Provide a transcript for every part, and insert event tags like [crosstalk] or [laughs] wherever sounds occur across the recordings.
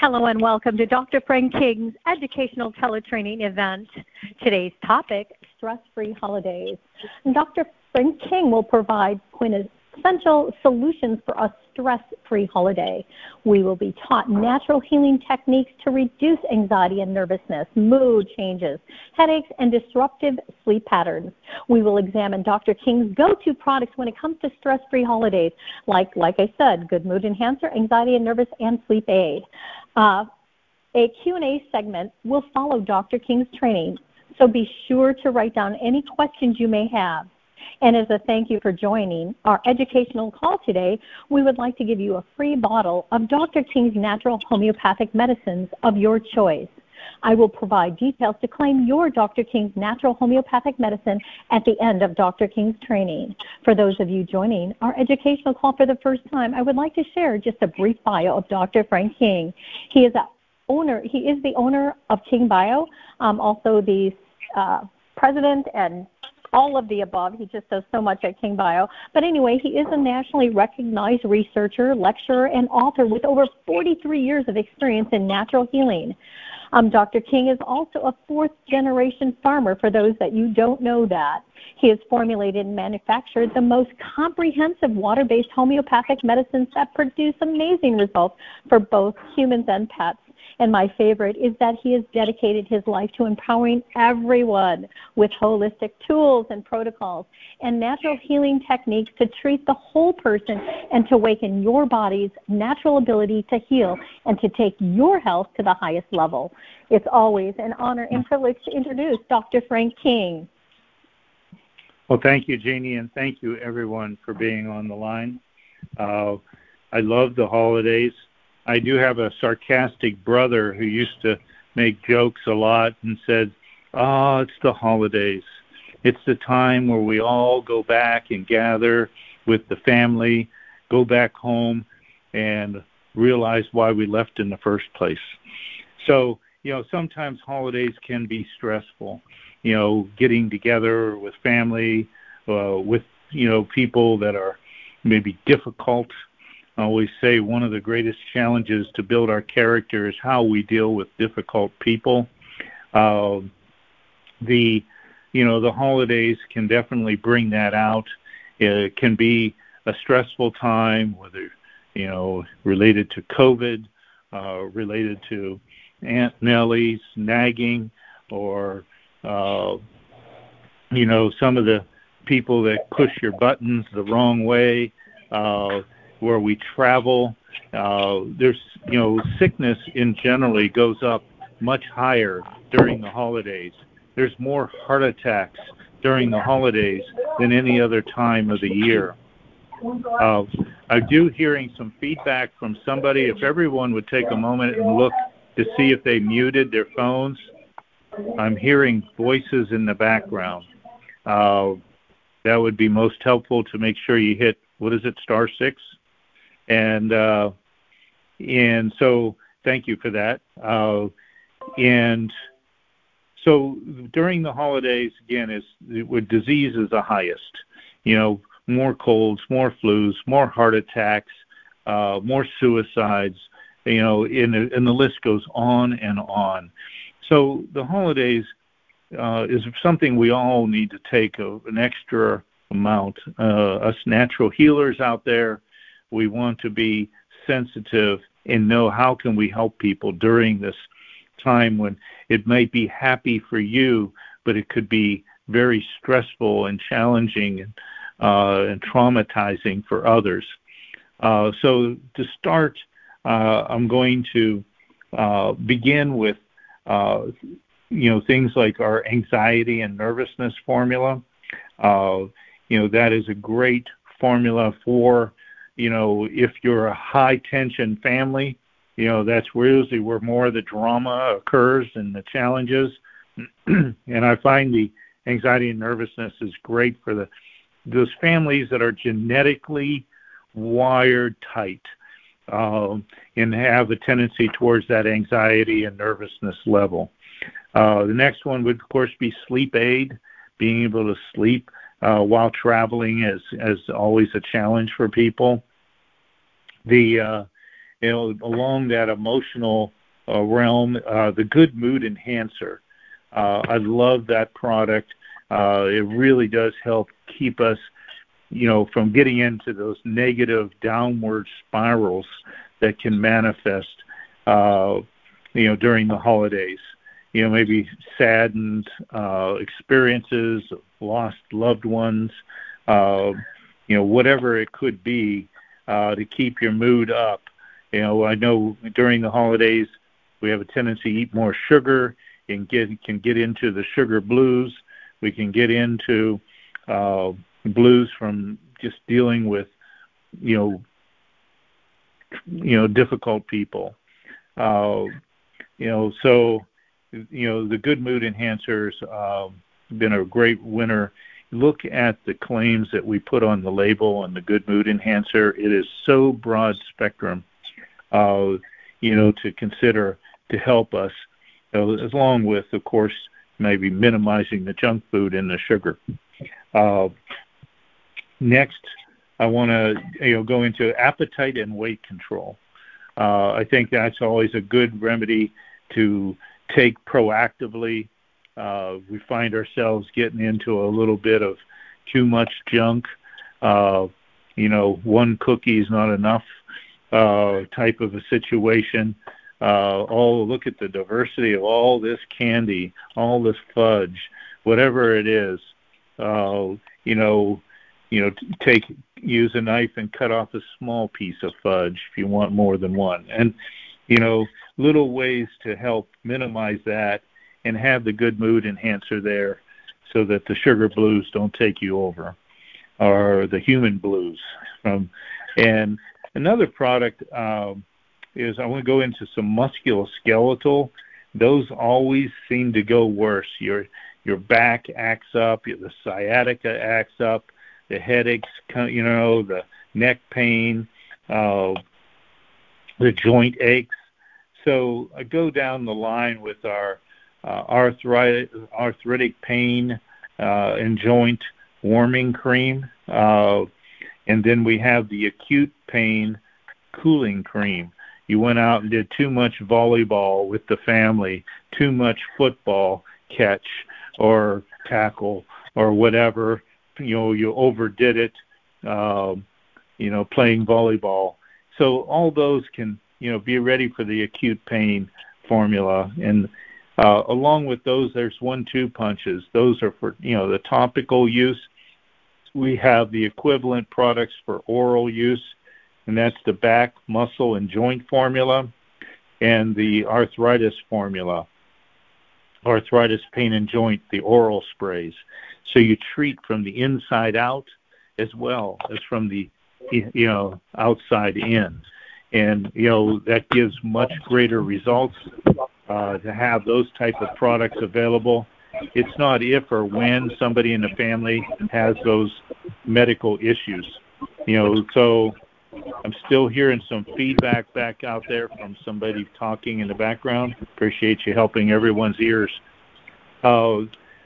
Hello and welcome to Dr. Frank King's educational teletraining event. Today's topic, stress-free holidays. Dr. Frank King will provide quintessential solutions for a stress-free holiday. We will be taught natural healing techniques to reduce anxiety and nervousness, mood changes, headaches, and disruptive sleep patterns. We will examine Dr. King's go-to products when it comes to stress-free holidays, like like I said, good mood enhancer, anxiety and nervous, and sleep aid. Uh, a Q&A segment will follow Dr. King's training, so be sure to write down any questions you may have. And as a thank you for joining our educational call today, we would like to give you a free bottle of Dr. King's natural homeopathic medicines of your choice. I will provide details to claim your Dr. King's natural homeopathic medicine at the end of Dr. King's training. For those of you joining our educational call for the first time, I would like to share just a brief bio of Dr. Frank King. He is a owner. He is the owner of King Bio, um, also the uh, president and all of the above. He just does so much at King Bio. But anyway, he is a nationally recognized researcher, lecturer, and author with over 43 years of experience in natural healing. Um, Dr. King is also a fourth generation farmer for those that you don't know that. He has formulated and manufactured the most comprehensive water based homeopathic medicines that produce amazing results for both humans and pets. And my favorite is that he has dedicated his life to empowering everyone with holistic tools and protocols and natural healing techniques to treat the whole person and to awaken your body's natural ability to heal and to take your health to the highest level. It's always an honor and privilege to introduce Dr. Frank King. Well, thank you, Jeannie, and thank you, everyone, for being on the line. Uh, I love the holidays. I do have a sarcastic brother who used to make jokes a lot and said, "Ah, oh, it's the holidays. It's the time where we all go back and gather with the family, go back home and realize why we left in the first place." So, you know, sometimes holidays can be stressful. You know, getting together with family, uh, with you know people that are maybe difficult I always say one of the greatest challenges to build our character is how we deal with difficult people. Uh, the you know the holidays can definitely bring that out. It can be a stressful time, whether you know related to COVID, uh, related to Aunt Nellie's nagging, or uh, you know some of the people that push your buttons the wrong way. Uh, where we travel. Uh, there's, you know, sickness in generally goes up much higher during the holidays. There's more heart attacks during the holidays than any other time of the year. Uh, I do hearing some feedback from somebody. If everyone would take a moment and look to see if they muted their phones, I'm hearing voices in the background. Uh, that would be most helpful to make sure you hit what is it, star six? And uh, and so thank you for that. Uh, and so during the holidays, again, is with disease is the highest. You know, more colds, more flus, more heart attacks, uh, more suicides. You know, and, and the list goes on and on. So the holidays uh, is something we all need to take a, an extra amount. Uh, us natural healers out there, we want to be sensitive and know how can we help people during this time when it might be happy for you, but it could be very stressful and challenging and, uh, and traumatizing for others. Uh, so to start, uh, I'm going to uh, begin with uh, you know things like our anxiety and nervousness formula. Uh, you know that is a great formula for you know, if you're a high tension family, you know, that's usually where more of the drama occurs and the challenges. [clears throat] and I find the anxiety and nervousness is great for the those families that are genetically wired tight um, and have a tendency towards that anxiety and nervousness level. Uh, the next one would, of course, be sleep aid. Being able to sleep uh, while traveling is, is always a challenge for people. The uh, you know, along that emotional uh, realm, uh, the Good Mood Enhancer. Uh, I love that product. Uh, it really does help keep us, you know, from getting into those negative downward spirals that can manifest, uh, you know, during the holidays. You know, maybe saddened uh, experiences, lost loved ones, uh, you know, whatever it could be uh, to keep your mood up. You know, I know during the holidays we have a tendency to eat more sugar and get can get into the sugar blues. We can get into uh, blues from just dealing with, you know, you know, difficult people. Uh, you know, so you know the good mood enhancers uh, been a great winner. Look at the claims that we put on the label on the good mood enhancer. It is so broad spectrum, uh, you know, to consider to help us, uh, along with, of course, maybe minimizing the junk food and the sugar. Uh, next, I want to you know go into appetite and weight control. Uh, I think that's always a good remedy to take proactively. Uh, we find ourselves getting into a little bit of too much junk. Uh, you know, one cookie is not enough uh, type of a situation. Uh, oh, look at the diversity of all this candy, all this fudge, whatever it is. Uh, you know, you know, take use a knife and cut off a small piece of fudge if you want more than one, and you know, little ways to help minimize that and have the good mood enhancer there, so that the sugar blues don't take you over, or the human blues. Um, and another product. Um, is I want to go into some musculoskeletal. Those always seem to go worse. Your your back acts up, the sciatica acts up, the headaches, you know, the neck pain, uh, the joint aches. So I go down the line with our arthritic, arthritic pain uh, and joint warming cream, uh, and then we have the acute pain cooling cream you went out and did too much volleyball with the family, too much football catch or tackle or whatever. You know, you overdid it. Um, you know, playing volleyball. So all those can you know be ready for the acute pain formula and uh, along with those, there's one-two punches. Those are for you know the topical use. We have the equivalent products for oral use and that's the back, muscle, and joint formula, and the arthritis formula, arthritis, pain, and joint, the oral sprays. So you treat from the inside out as well as from the you know outside in, and you know that gives much greater results to have those type of products available. It's not if or when somebody in the family has those medical issues. You know, so I'm still hearing some feedback back out there from somebody talking in the background. Appreciate you helping everyone's ears. Uh,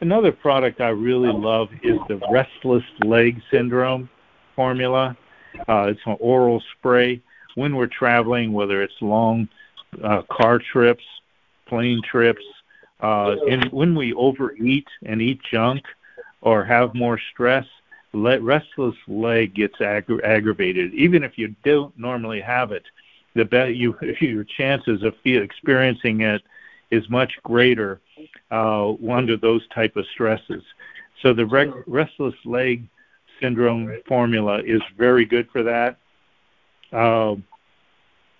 another product I really love is the restless leg syndrome formula. Uh, it's an oral spray. When we're traveling, whether it's long uh, car trips, plane trips, uh, and when we overeat and eat junk or have more stress, restless leg gets aggra- aggravated, even if you don't normally have it, the be- [laughs] you, your chances of experiencing it is much greater uh, under those type of stresses. So the restless leg syndrome formula is very good for that. Uh,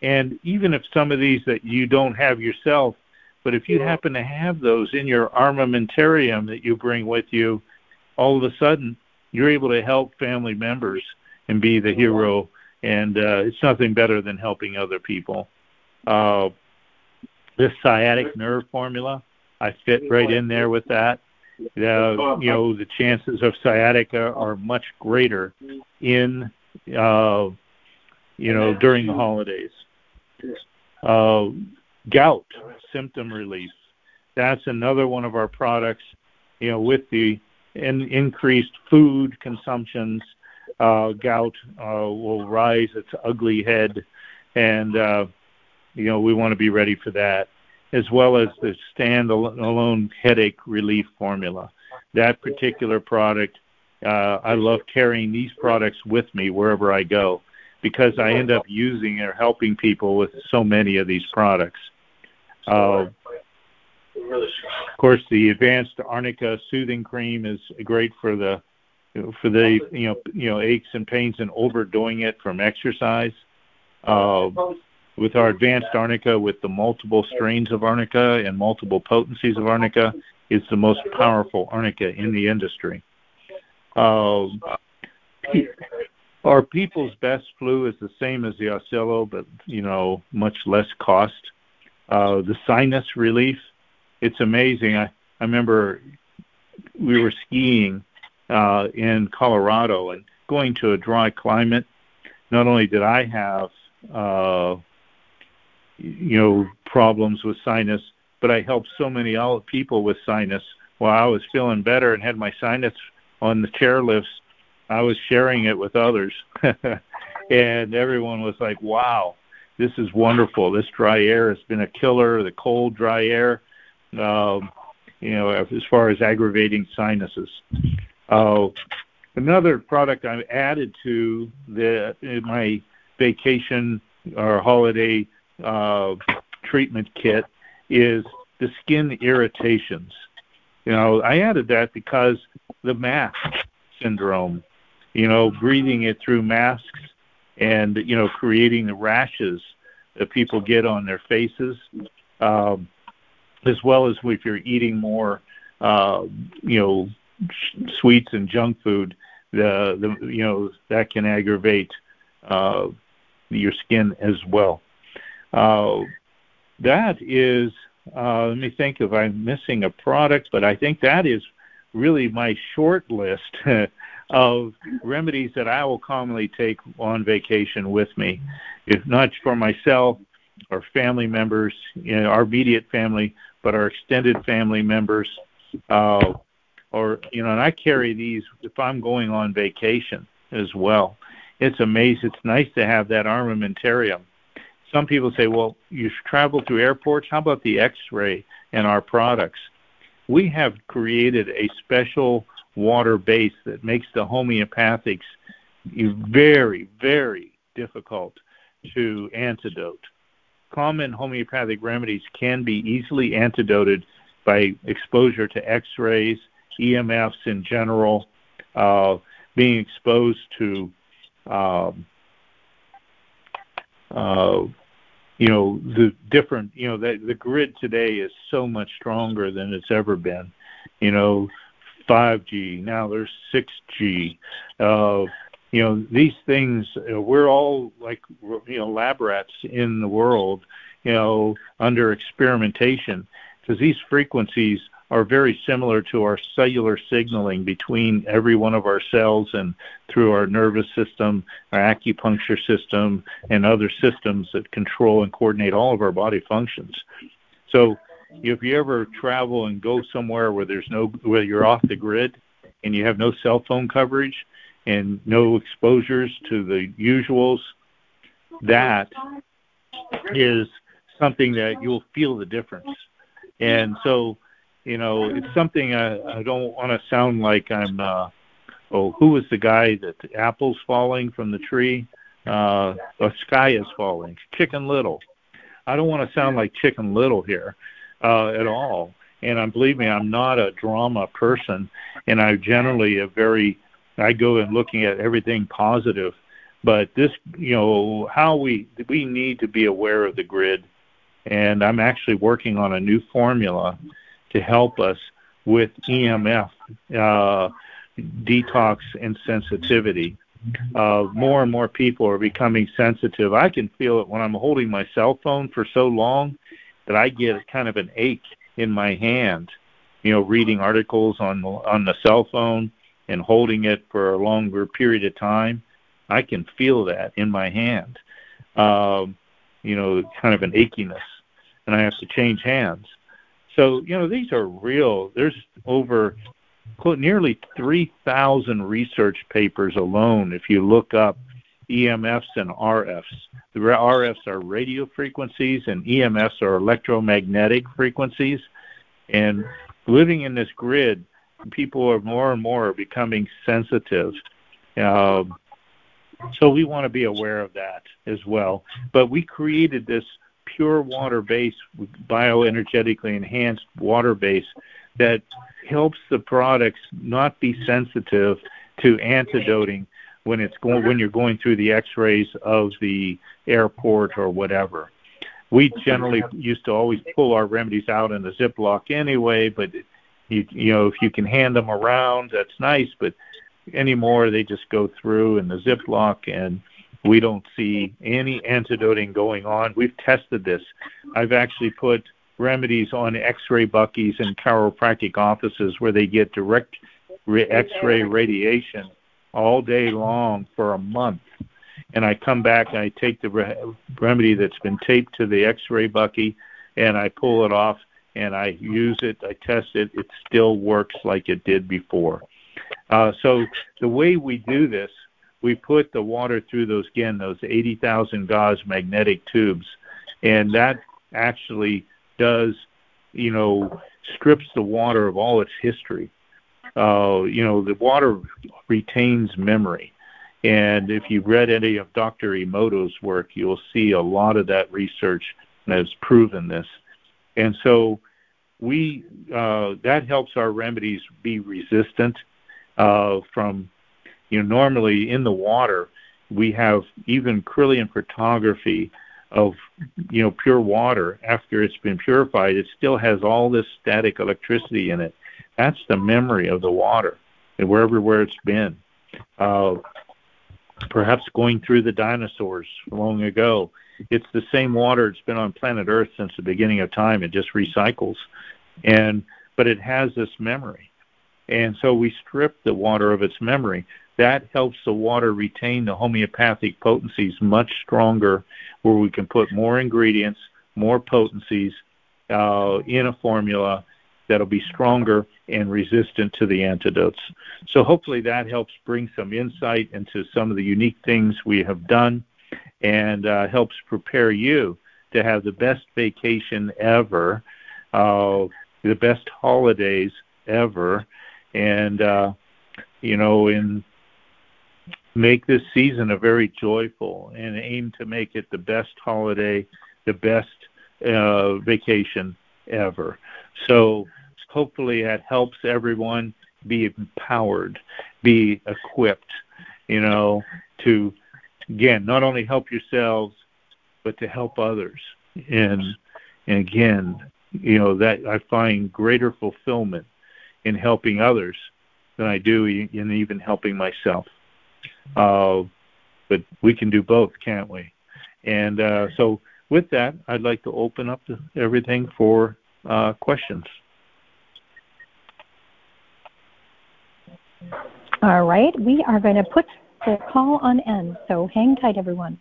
and even if some of these that you don't have yourself, but if you happen to have those in your armamentarium that you bring with you, all of a sudden you're able to help family members and be the hero. And uh, it's nothing better than helping other people. Uh, this sciatic nerve formula i fit right in there with that. Uh, you know the chances of sciatica are much greater in uh, you know during the holidays. Uh, gout symptom relief that's another one of our products you know with the in increased food consumptions, uh, gout uh, will rise its ugly head, and uh, you know we want to be ready for that, as well as the standalone headache relief formula. That particular product, uh, I love carrying these products with me wherever I go because I end up using or helping people with so many of these products. Uh, of course, the advanced arnica soothing cream is great for the for the you know you know aches and pains and overdoing it from exercise. Uh, with our advanced arnica, with the multiple strains of arnica and multiple potencies of arnica, it's the most powerful arnica in the industry. Uh, our people's best flu is the same as the Oscillo, but you know much less cost. Uh, the sinus relief, it's amazing. I, I remember we were skiing uh, in Colorado and going to a dry climate. Not only did I have uh, you know problems with sinus, but I helped so many other people with sinus. While I was feeling better and had my sinus on the chairlifts, I was sharing it with others, [laughs] and everyone was like, "Wow, this is wonderful. This dry air has been a killer. The cold, dry air, um, you know, as far as aggravating sinuses." Uh, another product I've added to the my vacation or holiday uh, treatment kit is the skin irritations. You know, I added that because the mask syndrome, you know, breathing it through masks and, you know, creating the rashes that people get on their faces, um, as well as if you're eating more, uh, you know, sweets and junk food, the, the you know, that can aggravate uh, your skin as well. Uh, that is, uh, let me think if I'm missing a product, but I think that is really my short list [laughs] of remedies that I will commonly take on vacation with me, if not for myself or family members, you know, our immediate family, but our extended family members. Uh, or you know, and I carry these if I'm going on vacation as well. It's amazing. It's nice to have that armamentarium some people say, well, you travel through airports. How about the X-ray and our products? We have created a special water base that makes the homeopathics very, very difficult to antidote. Common homeopathic remedies can be easily antidoted by exposure to X-rays, EMFs in general, uh, being exposed to um, uh, you know the different you know the, the grid today is so much stronger than it's ever been you know 5g now there's 6g uh you know these things uh, we're all like you know lab rats in the world you know under experimentation because these frequencies are very similar to our cellular signaling between every one of our cells and through our nervous system, our acupuncture system, and other systems that control and coordinate all of our body functions. So if you ever travel and go somewhere where there's no where you're off the grid and you have no cell phone coverage and no exposures to the usuals, that is something that you'll feel the difference. And so you know, it's something I, I don't want to sound like I'm. Uh, oh, who was the guy that the apples falling from the tree? Uh, the sky is falling. Chicken Little. I don't want to sound like Chicken Little here uh, at all. And I believe me, I'm not a drama person, and I generally a very. I go in looking at everything positive, but this, you know, how we we need to be aware of the grid, and I'm actually working on a new formula to help us with EMF uh, detox and sensitivity. Uh, more and more people are becoming sensitive. I can feel it when I'm holding my cell phone for so long that I get kind of an ache in my hand. You know, reading articles on on the cell phone and holding it for a longer period of time, I can feel that in my hand. Um, you know, kind of an achiness, and I have to change hands. So, you know, these are real. There's over nearly 3,000 research papers alone if you look up EMFs and RFs. The RFs are radio frequencies and EMFs are electromagnetic frequencies. And living in this grid, people are more and more becoming sensitive. Um, so we want to be aware of that as well. But we created this pure water base, bioenergetically enhanced water base that helps the products not be sensitive to antidoting when it's going when you're going through the x-rays of the airport or whatever. We generally used to always pull our remedies out in a Ziploc anyway, but you you know if you can hand them around, that's nice. But anymore, they just go through in the Ziploc, and we don't see any antidoting going on. We've tested this. I've actually put remedies on X-ray buckies and chiropractic offices where they get direct X-ray radiation all day long for a month. And I come back and I take the re- remedy that's been taped to the X-ray bucky and I pull it off and I use it. I test it. It still works like it did before. Uh, so the way we do this, we put the water through those again those 80,000 gauge magnetic tubes, and that actually does, you know, strips the water of all its history. Uh, you know, the water retains memory. And if you've read any of Dr. Emoto's work, you'll see a lot of that research has proven this. And so we uh, that helps our remedies be resistant uh, from you know normally in the water we have even Kirlian photography of you know pure water after it's been purified it still has all this static electricity in it that's the memory of the water and wherever where it's been. Uh, perhaps going through the dinosaurs long ago. It's the same water. It's been on planet earth since the beginning of time. It just recycles. And but it has this memory. And so we strip the water of its memory. That helps the water retain the homeopathic potencies much stronger, where we can put more ingredients, more potencies uh, in a formula that'll be stronger and resistant to the antidotes. So hopefully that helps bring some insight into some of the unique things we have done and uh, helps prepare you to have the best vacation ever, uh, the best holidays ever, and uh, you know in make this season a very joyful and aim to make it the best holiday, the best uh, vacation ever. So hopefully that helps everyone be empowered, be equipped, you know, to again not only help yourselves but to help others. And and again, you know that I find greater fulfillment in helping others than I do in even helping myself. Uh, but we can do both, can't we? And uh, so, with that, I'd like to open up everything for uh, questions. All right, we are going to put the call on end, so hang tight, everyone.